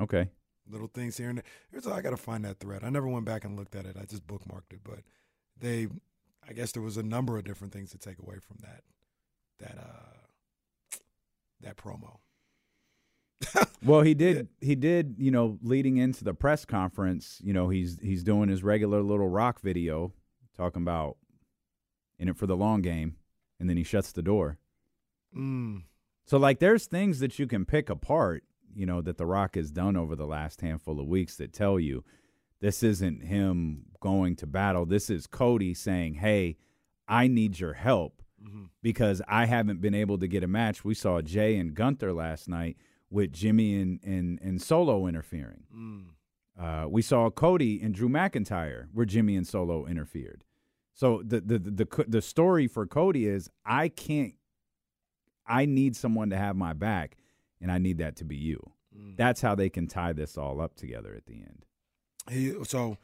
Okay. little things here and there. Here's I got to find that thread. I never went back and looked at it. I just bookmarked it, but they, I guess there was a number of different things to take away from that, that uh, that promo. Well, he did. He did. You know, leading into the press conference, you know, he's he's doing his regular little rock video, talking about in it for the long game, and then he shuts the door. Mm. So, like, there's things that you can pick apart, you know, that The Rock has done over the last handful of weeks that tell you this isn't him going to battle. This is Cody saying, "Hey, I need your help." Mhm. because I haven't been able to get a match. We saw Jey and Gunther last night with Jimmy and and, and Solo interfering. Mm. Uh, we saw Cody and Drew McIntyre where Jimmy and Solo interfered. So the the the the, the story for Cody is I can't. I need someone to have my back, and I need that to be you. Mm. That's how they can tie this all up together at the end. He so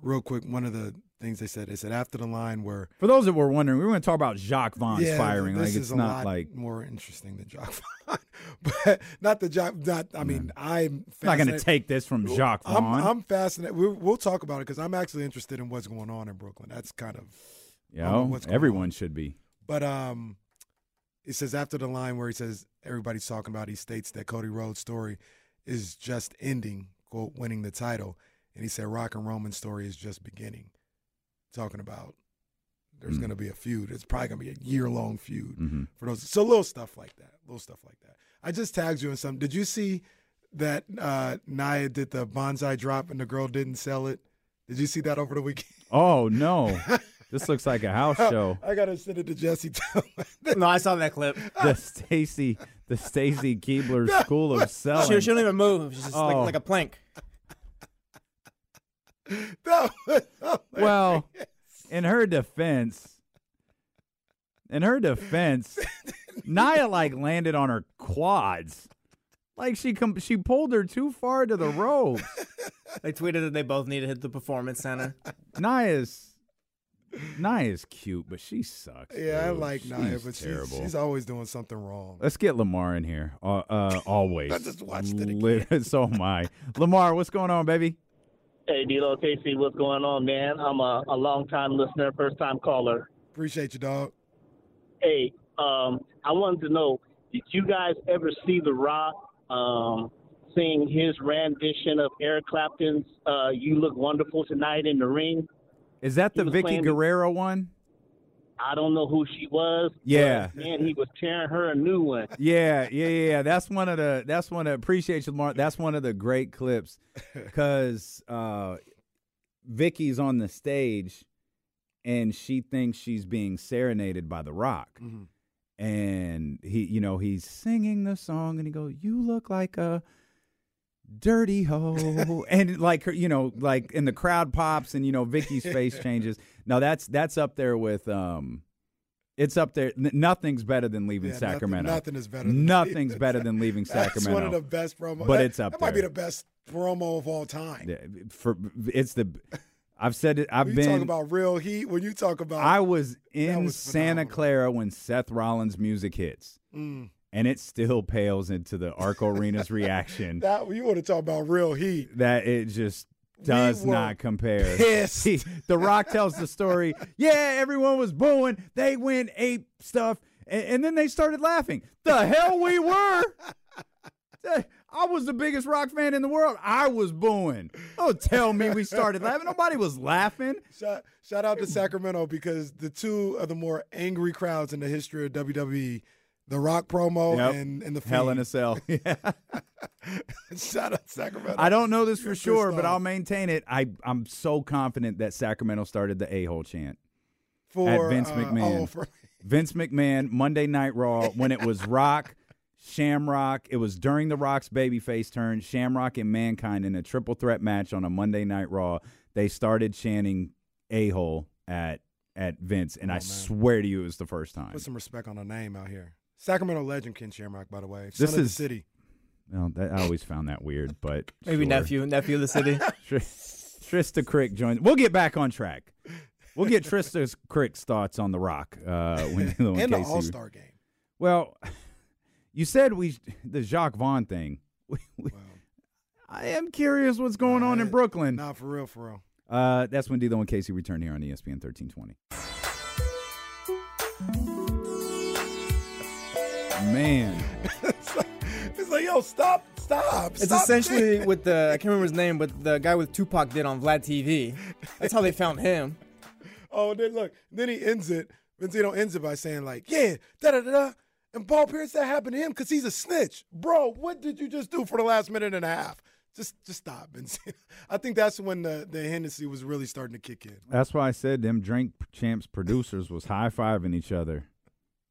real quick, one of the things they said, they said after the line where For those that were wondering, we were going to talk about Jacque Vaughn's yeah, firing. this Like is it's a not lot like more interesting than Jacque Vaughn, but not the Jacque. Not I mean, I'm not going to take this from Jacque I'm, I'm fascinated. We'll, we'll talk about it because I'm actually interested in what's going on in Brooklyn. That's kind of you I don't know know, what's going everyone on. should be. But um, it says after the line where he says everybody's talking about, he states that Cody Rhodes' story is just ending, quote, winning the title, and he said Rock and Roman's story is just beginning, talking about there's Mm. going to be a feud. It's probably going to be a year long feud hmm for those. So little stuff like that, little stuff like that. I just tagged you in some. Did you see that uh, Nia did the banzai drop and the girl didn't sell it? Did you see that over the weekend? Oh no, this looks like a house show. I gotta send it to Jesse. too. No, I saw that clip. The Stacy, the Stacy Keibler School of She, Selling. she don't even move. She's just like, Oh. like a plank. that was Well, in her defense, in her defense, Nia like landed on her quads. Like she com- she pulled her too far to the ropes. They tweeted that they both need to hit the performance center. Nia's Nia's cute, but she sucks. Yeah, I dude. like Nia, She's but she's, terrible. she's always doing something wrong. Let's get Lamar in here. Uh, uh always. I just watched it again. So am I. Lamar, what's going on, baby? Hey, D-Lo Casey, what's going on, man? I'm a, a long time listener, first time caller. Appreciate you, dog. Hey, um, I wanted to know, did you guys ever see The Rock um, sing his rendition of Eric Clapton's uh, "You Look Wonderful Tonight" in the ring? Is that He the was Vickie Guerrero one? I don't know who she was. Yeah. man, he was tearing her a new one. Yeah, yeah, yeah, yeah. That's one of the. That's one of. Appreciate you, Lamar. That's one of the great clips, because uh, Vickie's on the stage, and she thinks she's being serenaded by The Rock, and he, you know, he's singing the song, and he goes, "You look like a." Dirty hoe, and like her, you know, like, and the crowd pops, and you know, Vickie's face changes. Now that's that's up there with, um, it's up there. N- nothing's better than leaving Yeah, Sacramento. nothing is better than Nothing's leaving better than leaving That's Sacramento. one of the best promos. But that, it's up That might be the best promo of all time. Yeah, For it's the, I've said it. I've when you been. talk about real heat, when you talk about, I was in was Santa. Clara when Seth Rollins' music hits, Mm. and it still pales into the Arco Arena's reaction that you want to talk about real heat. that it just does not compare. He- the Rock tells the story. Yeah, everyone was booing. They went ape stuff, and, and then they started laughing. The hell we were. I was the biggest rock fan in the world. I was booing. Don't tell me we started laughing. Nobody was laughing. Shout, shout out to Sacramento because the two of the more angry crowds in the history of WWE, the Rock promo Yep. and, and the Hell in Fiend. a Cell. Yeah. shout out Sacramento. I don't know this for You're sure, but. I'll maintain it. I I'm so confident that Sacramento started the a hole chant for at Vince uh, McMahon. Oh, for, Vince McMahon Monday Night Raw when it was Rock, Shamrock. It was during the Rock's babyface turn. Shamrock and Mankind in a triple threat match on a Monday Night Raw. They started chanting a hole at at Vince, and I swear to you, it was the first time. put some respect on a name out here. Sacramento legend Ken Shamrock, by the way. This Son of is- the city. Well, that, I always found that weird, but Maybe sure. nephew, nephew of the city. Tr- Trista Crick joins. We'll get back on track. We'll get Trista Crick's thoughts on the Rock uh, when, when And the All Star game. Well, you said we the Jacque Vaughn thing. We, we, Wow. I am curious what's going on in Brooklyn. Nah, for real, for real. Uh, that's when D-Lo and Casey return here on ESPN 1320. Man, it's, like, it's like, yo, stop, stop. It's stop essentially it. what the I can't remember his name, but the guy with Tupac did on Vlad TV. That's how they found him. Oh, and then look, then he ends it. Benzino ends it by saying like, "Yeah, da da da da." And Paul Pierce, that happened to him because he's a snitch, bro. What did you just do for the last minute and a half? Just, just stop, Benzino. I think that's when the the Hennessy was really starting to kick in. that's why I said them drink champs producers was high fiving each other.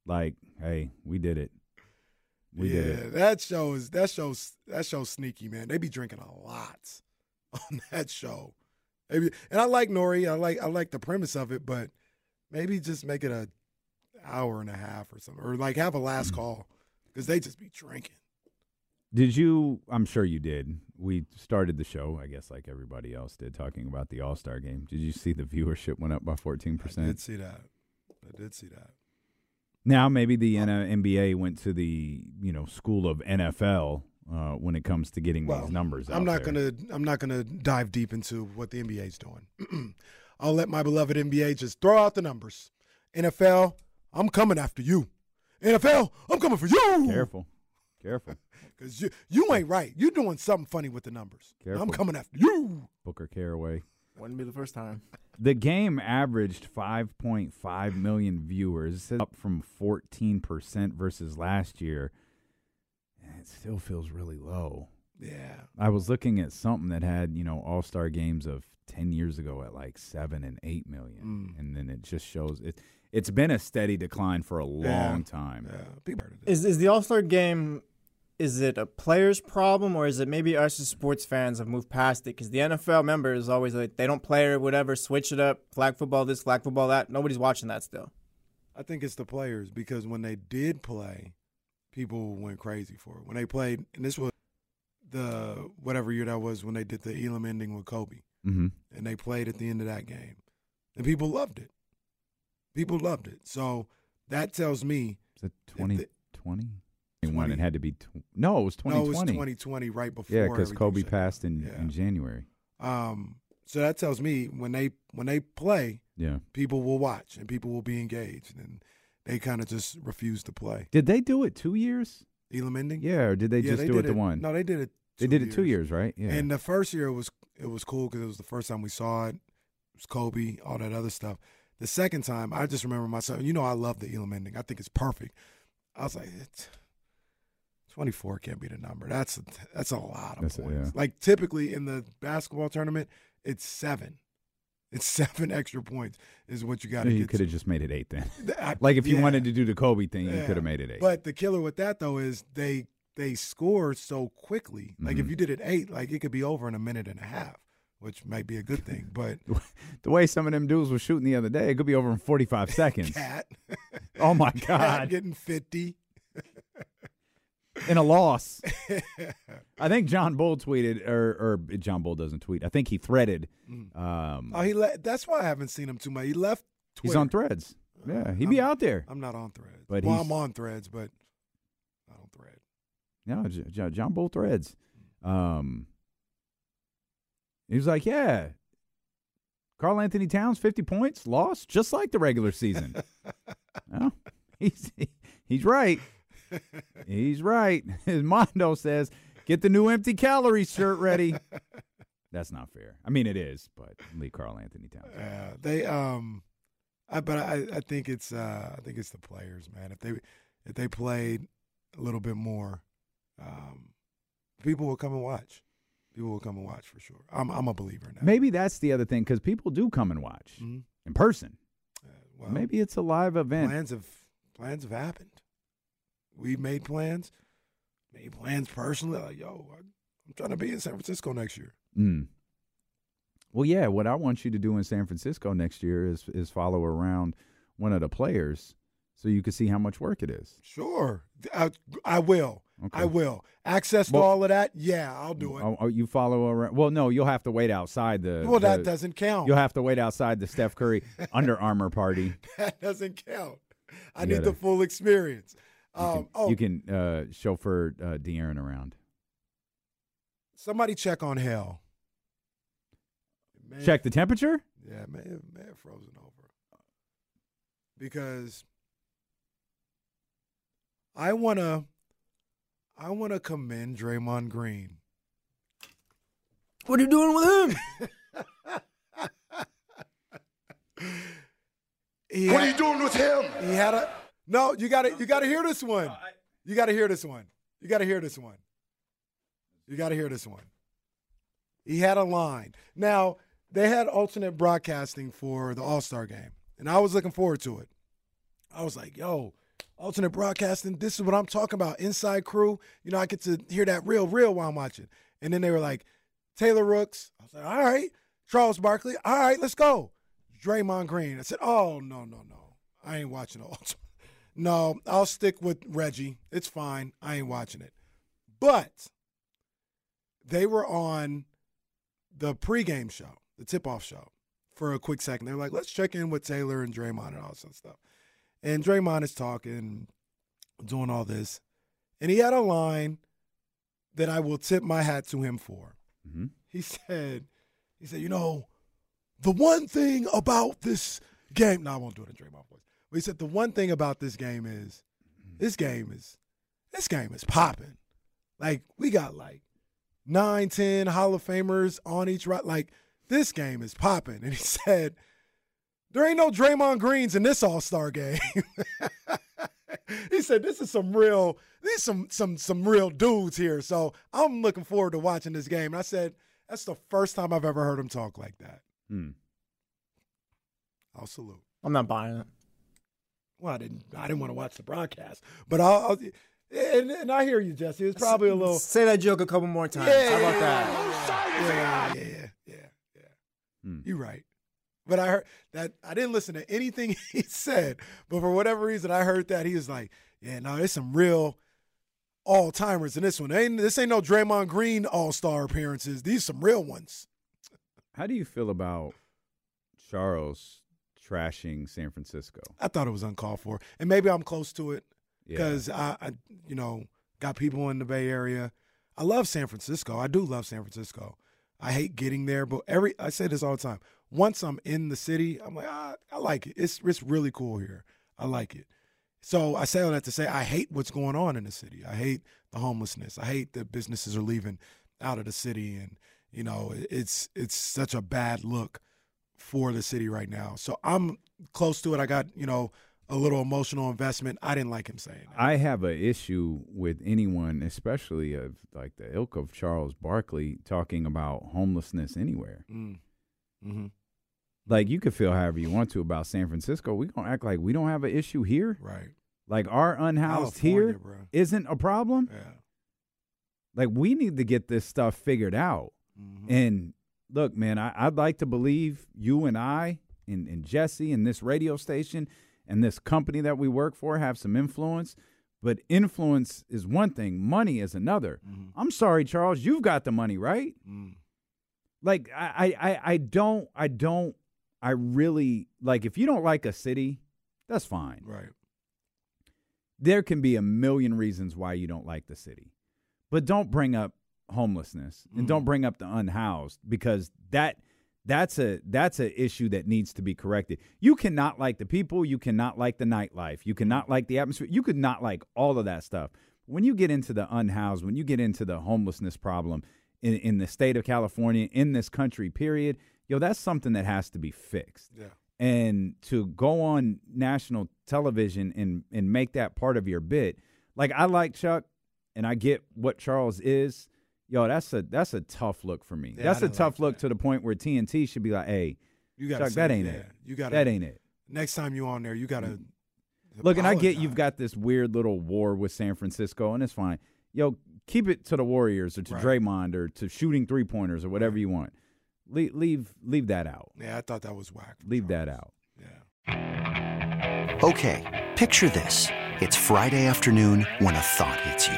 Like, hey, we did it. We yeah, did it. that show is that shows that show's sneaky, man. They be drinking a lot on that show. Maybe, and I like Nori. I like I like the premise of it, but maybe just make it a hour and a half or something, or like have a last Mm. call because they just be drinking. Did you? I'm sure you did. We started the show, I guess, like everybody else did, talking about the All Star game. Did you see the viewership went up by 14 percent? I did see that. I did see that. Now maybe the N- NBA went to the you know school of NFL uh, when it comes to getting Well, these numbers. I'm not there. gonna I'm not gonna dive deep into what the NBA's doing. I'll let my beloved NBA just throw out the numbers. NFL, I'm coming after you. NFL, I'm coming for you. Careful, careful. Because you, you ain't right. You're doing something funny with the numbers. Careful. I'm coming after you. Booker Caraway. Wouldn't be the first time. The game averaged 5.5 million viewers, up from 14% versus last year. And It still feels really low. Yeah. I was looking at something that had, you know, all star games of 10 years ago at like 7 and 8 million. Mm. And then it just shows it. It's been a steady decline for a Yeah. long time. Yeah. Is is the All Star game? Is it a player's problem or is it maybe us as sports fans have moved past it? Because the NFL members is always like they don't play or whatever, switch it up, flag football this, flag football that. Nobody's watching that still. I think it's the players because when they did play, people went crazy for it. When they played, and this was the whatever year that was when they did the Elam ending with Kobe, Mm-hmm. and they played at the end of that game, and people loved it. People loved it. So that tells me Is it 2020? 21. It had to be. Tw- no, it was 2020. No, it was 2020 right before. Yeah, because Kobe passed in, Yeah. in January. Um, so that tells me when they when they play, Yeah. people will watch and people will be engaged, and they kind of just refuse to play. Did they do it two years? Elam ending. Yeah, or did they Yeah, just do did it the one? No, they did it. They did it two years, right? Yeah. And the first year was it was cool because it was the first time we saw it. It was Kobe, all that other stuff. The second time, I just remember myself. You know, I love the Elam ending. I think it's perfect. I was like, it's, twenty four can't be the number. That's a, that's a lot of That's points. yeah. Like typically in the basketball tournament, it's seven. It's seven extra points is what you got to you could have just made it eight then. I- like if you yeah. wanted to do the Kobe thing, you could have made it eight. But the killer with that though is they they score so quickly. Like if Mhm. you did it eight, like it could be over in a minute and a half, which might be a good thing. But the way some of them dudes were shooting the other day, it could be over in 45 seconds. cat, Oh my god, cat getting fifty. In a loss. I think John Bull tweeted, or, or John Bull doesn't tweet. I think he threaded. Um, Oh, he le- that's why I haven't seen him too much. He left. Twitter. he's on threads. Yeah, he'd be I'm- out there. I'm not on threads. But well, I'm on threads, but not on thread. No, J- J- John Bull threads. Um, he was like, yeah, Karl-Anthony Towns, 50 points, lost, just like the regular season. well, he's, he's right. He's right. His Mondo says, get the new empty calories shirt ready. That's not fair. I mean, it is, but Lee Karl-Anthony Towns. Yeah, they um, I, but I I think it's uh I think it's the players, man. If they if they played a little bit more, um, people will come and watch. People will come and watch for sure. I'm I'm a believer in that. Maybe that's the other thing because people do come and watch Mhm. in person. Well, Maybe it's a live event. plans have plans have happened. We made plans, made plans personally. Like, yo, I'm trying to be in San Francisco next year. Mm. Well, yeah. What I want you to do in San Francisco next year is is follow around one of the players, so you can see how much work it is. Sure, I, I will. Okay. I will. Access to all of that. Yeah, I'll do it. Oh, oh, you follow around. Well, no, you'll have to wait outside the. well, that the- doesn't count. You'll have to wait outside the Steph Curry Under Armour party. that doesn't count. I You need gotta- the full experience. You Um, can, oh, you can uh, chauffeur uh, De'Aaron around. somebody check on hell. May Check the temperature. Yeah, it may have, may have frozen over. Because I wanna, I wanna commend Draymond Green. What are you doing with him? He What are you doing with him? He had a no. You got to You got to hear this one. You got to hear this one. You got to hear this one. You got to hear this one. He had a line. Now they had alternate broadcasting for the All Star game, and I was looking forward to it. I was like, "Yo, alternate broadcasting. This is what I'm talking about. Inside crew. You know, I get to hear that real, real while I'm watching." And then they were like, "Taylor Rooks." I was like, "All right." Charles Barkley. All right, let's go. Draymond Green. I said, "Oh no, no, no. I ain't watching the alternate. No, I'll stick with Reggie. It's fine. I ain't watching it." But they were on the pregame show, the tip-off show, for a quick second. They were like, "Let's check in with Taylor and Draymond and all this stuff." And Draymond is talking, doing all this, and he had a line that I will tip my hat to him for. Mhm. He said, "He said, you know, the one thing about this game. No, I won't do it in Draymond voice. But he said the one thing about this game is, this game is, this game is popping. Like we got like nine, ten Hall of Famers on each right. Like this game is popping. And he said, there ain't no Draymond Greens in this All Star game. he said, this is some real, these some some some real dudes here. So I'm looking forward to watching this game. And I said, that's the first time I've ever heard him talk like that. Hmm. I'll salute. I'm not buying it. Well, I didn't. I didn't want to watch the broadcast, but I'll. I'll and, and I hear you, Jesse. It's probably a little. Say that joke a couple more times. Yeah, How about that? Yeah, yeah, yeah, yeah, yeah. Hmm. You're right. But I heard that I didn't listen to anything he said, but for whatever reason, I heard that he was like, "Yeah, no, there's some real all timers in this one. Ain't this ain't no Draymond Green All Star appearances. These some real ones." How do you feel about Charles trashing San Francisco? I thought it was uncalled for, and maybe I'm close to it Yeah. because I, I, you know, got people in the Bay Area. I love San Francisco. I do love San Francisco. I hate getting there, but every I say this all the time. Once I'm in the city, I'm like, ah, I like it. It's it's really cool here. I like it. So I say all that to say I hate what's going on in the city. I hate the homelessness. I hate that businesses are leaving out of the city, and you know, it's it's such a bad look for the city right now. So I'm close to it. I got you know a little emotional investment. I didn't like him saying that. I have an issue with anyone, especially of like the ilk of Charles Barkley, talking about homelessness anywhere. Mm. Mm-hmm. Like you could feel however you want to about San Francisco. We gonna act like we don't have an issue here. Right. Like our unhoused here isn't a problem. Yeah. Like we need to get this stuff figured out. Mhm. And look, man, I, I'd like to believe you and I and, and Jesse and this radio station and this company that we work for have some influence. But influence is one thing, money is another. I'm sorry, Charles, you've got the money, right? Mm. Like I, I- I don't, I don't, I really like if you don't like a city, that's fine. Right. There can be a million reasons why you don't like the city. But don't bring up homelessness and mm. don't bring up the unhoused because that that's a that's a issue that needs to be corrected. You cannot like the people, you cannot like the nightlife, you cannot mm. like the atmosphere, you could not like all of that stuff. When you get into the unhoused, when you get into the homelessness problem in, in the state of California, in this country, period, yo, that's something that has to be fixed Yeah. and to go on national television and and make that part of your bit like i like chuck and i get what charles is yo that's a that's a tough look for me. Yeah, that's a tough like look to the point where tnt should be like hey You got chuck that ain't yeah, it You got that ain't it. Next time you on there, you got to look and i get you've got this weird little war with san francisco and it's fine. Yo keep it to the warriors or to Right. draymond or to shooting three pointers or whatever you want. Leave leave leave that out. Yeah, I thought that was whack. from leave that out. Yeah. Okay, picture this. It's Friday afternoon when a thought hits you.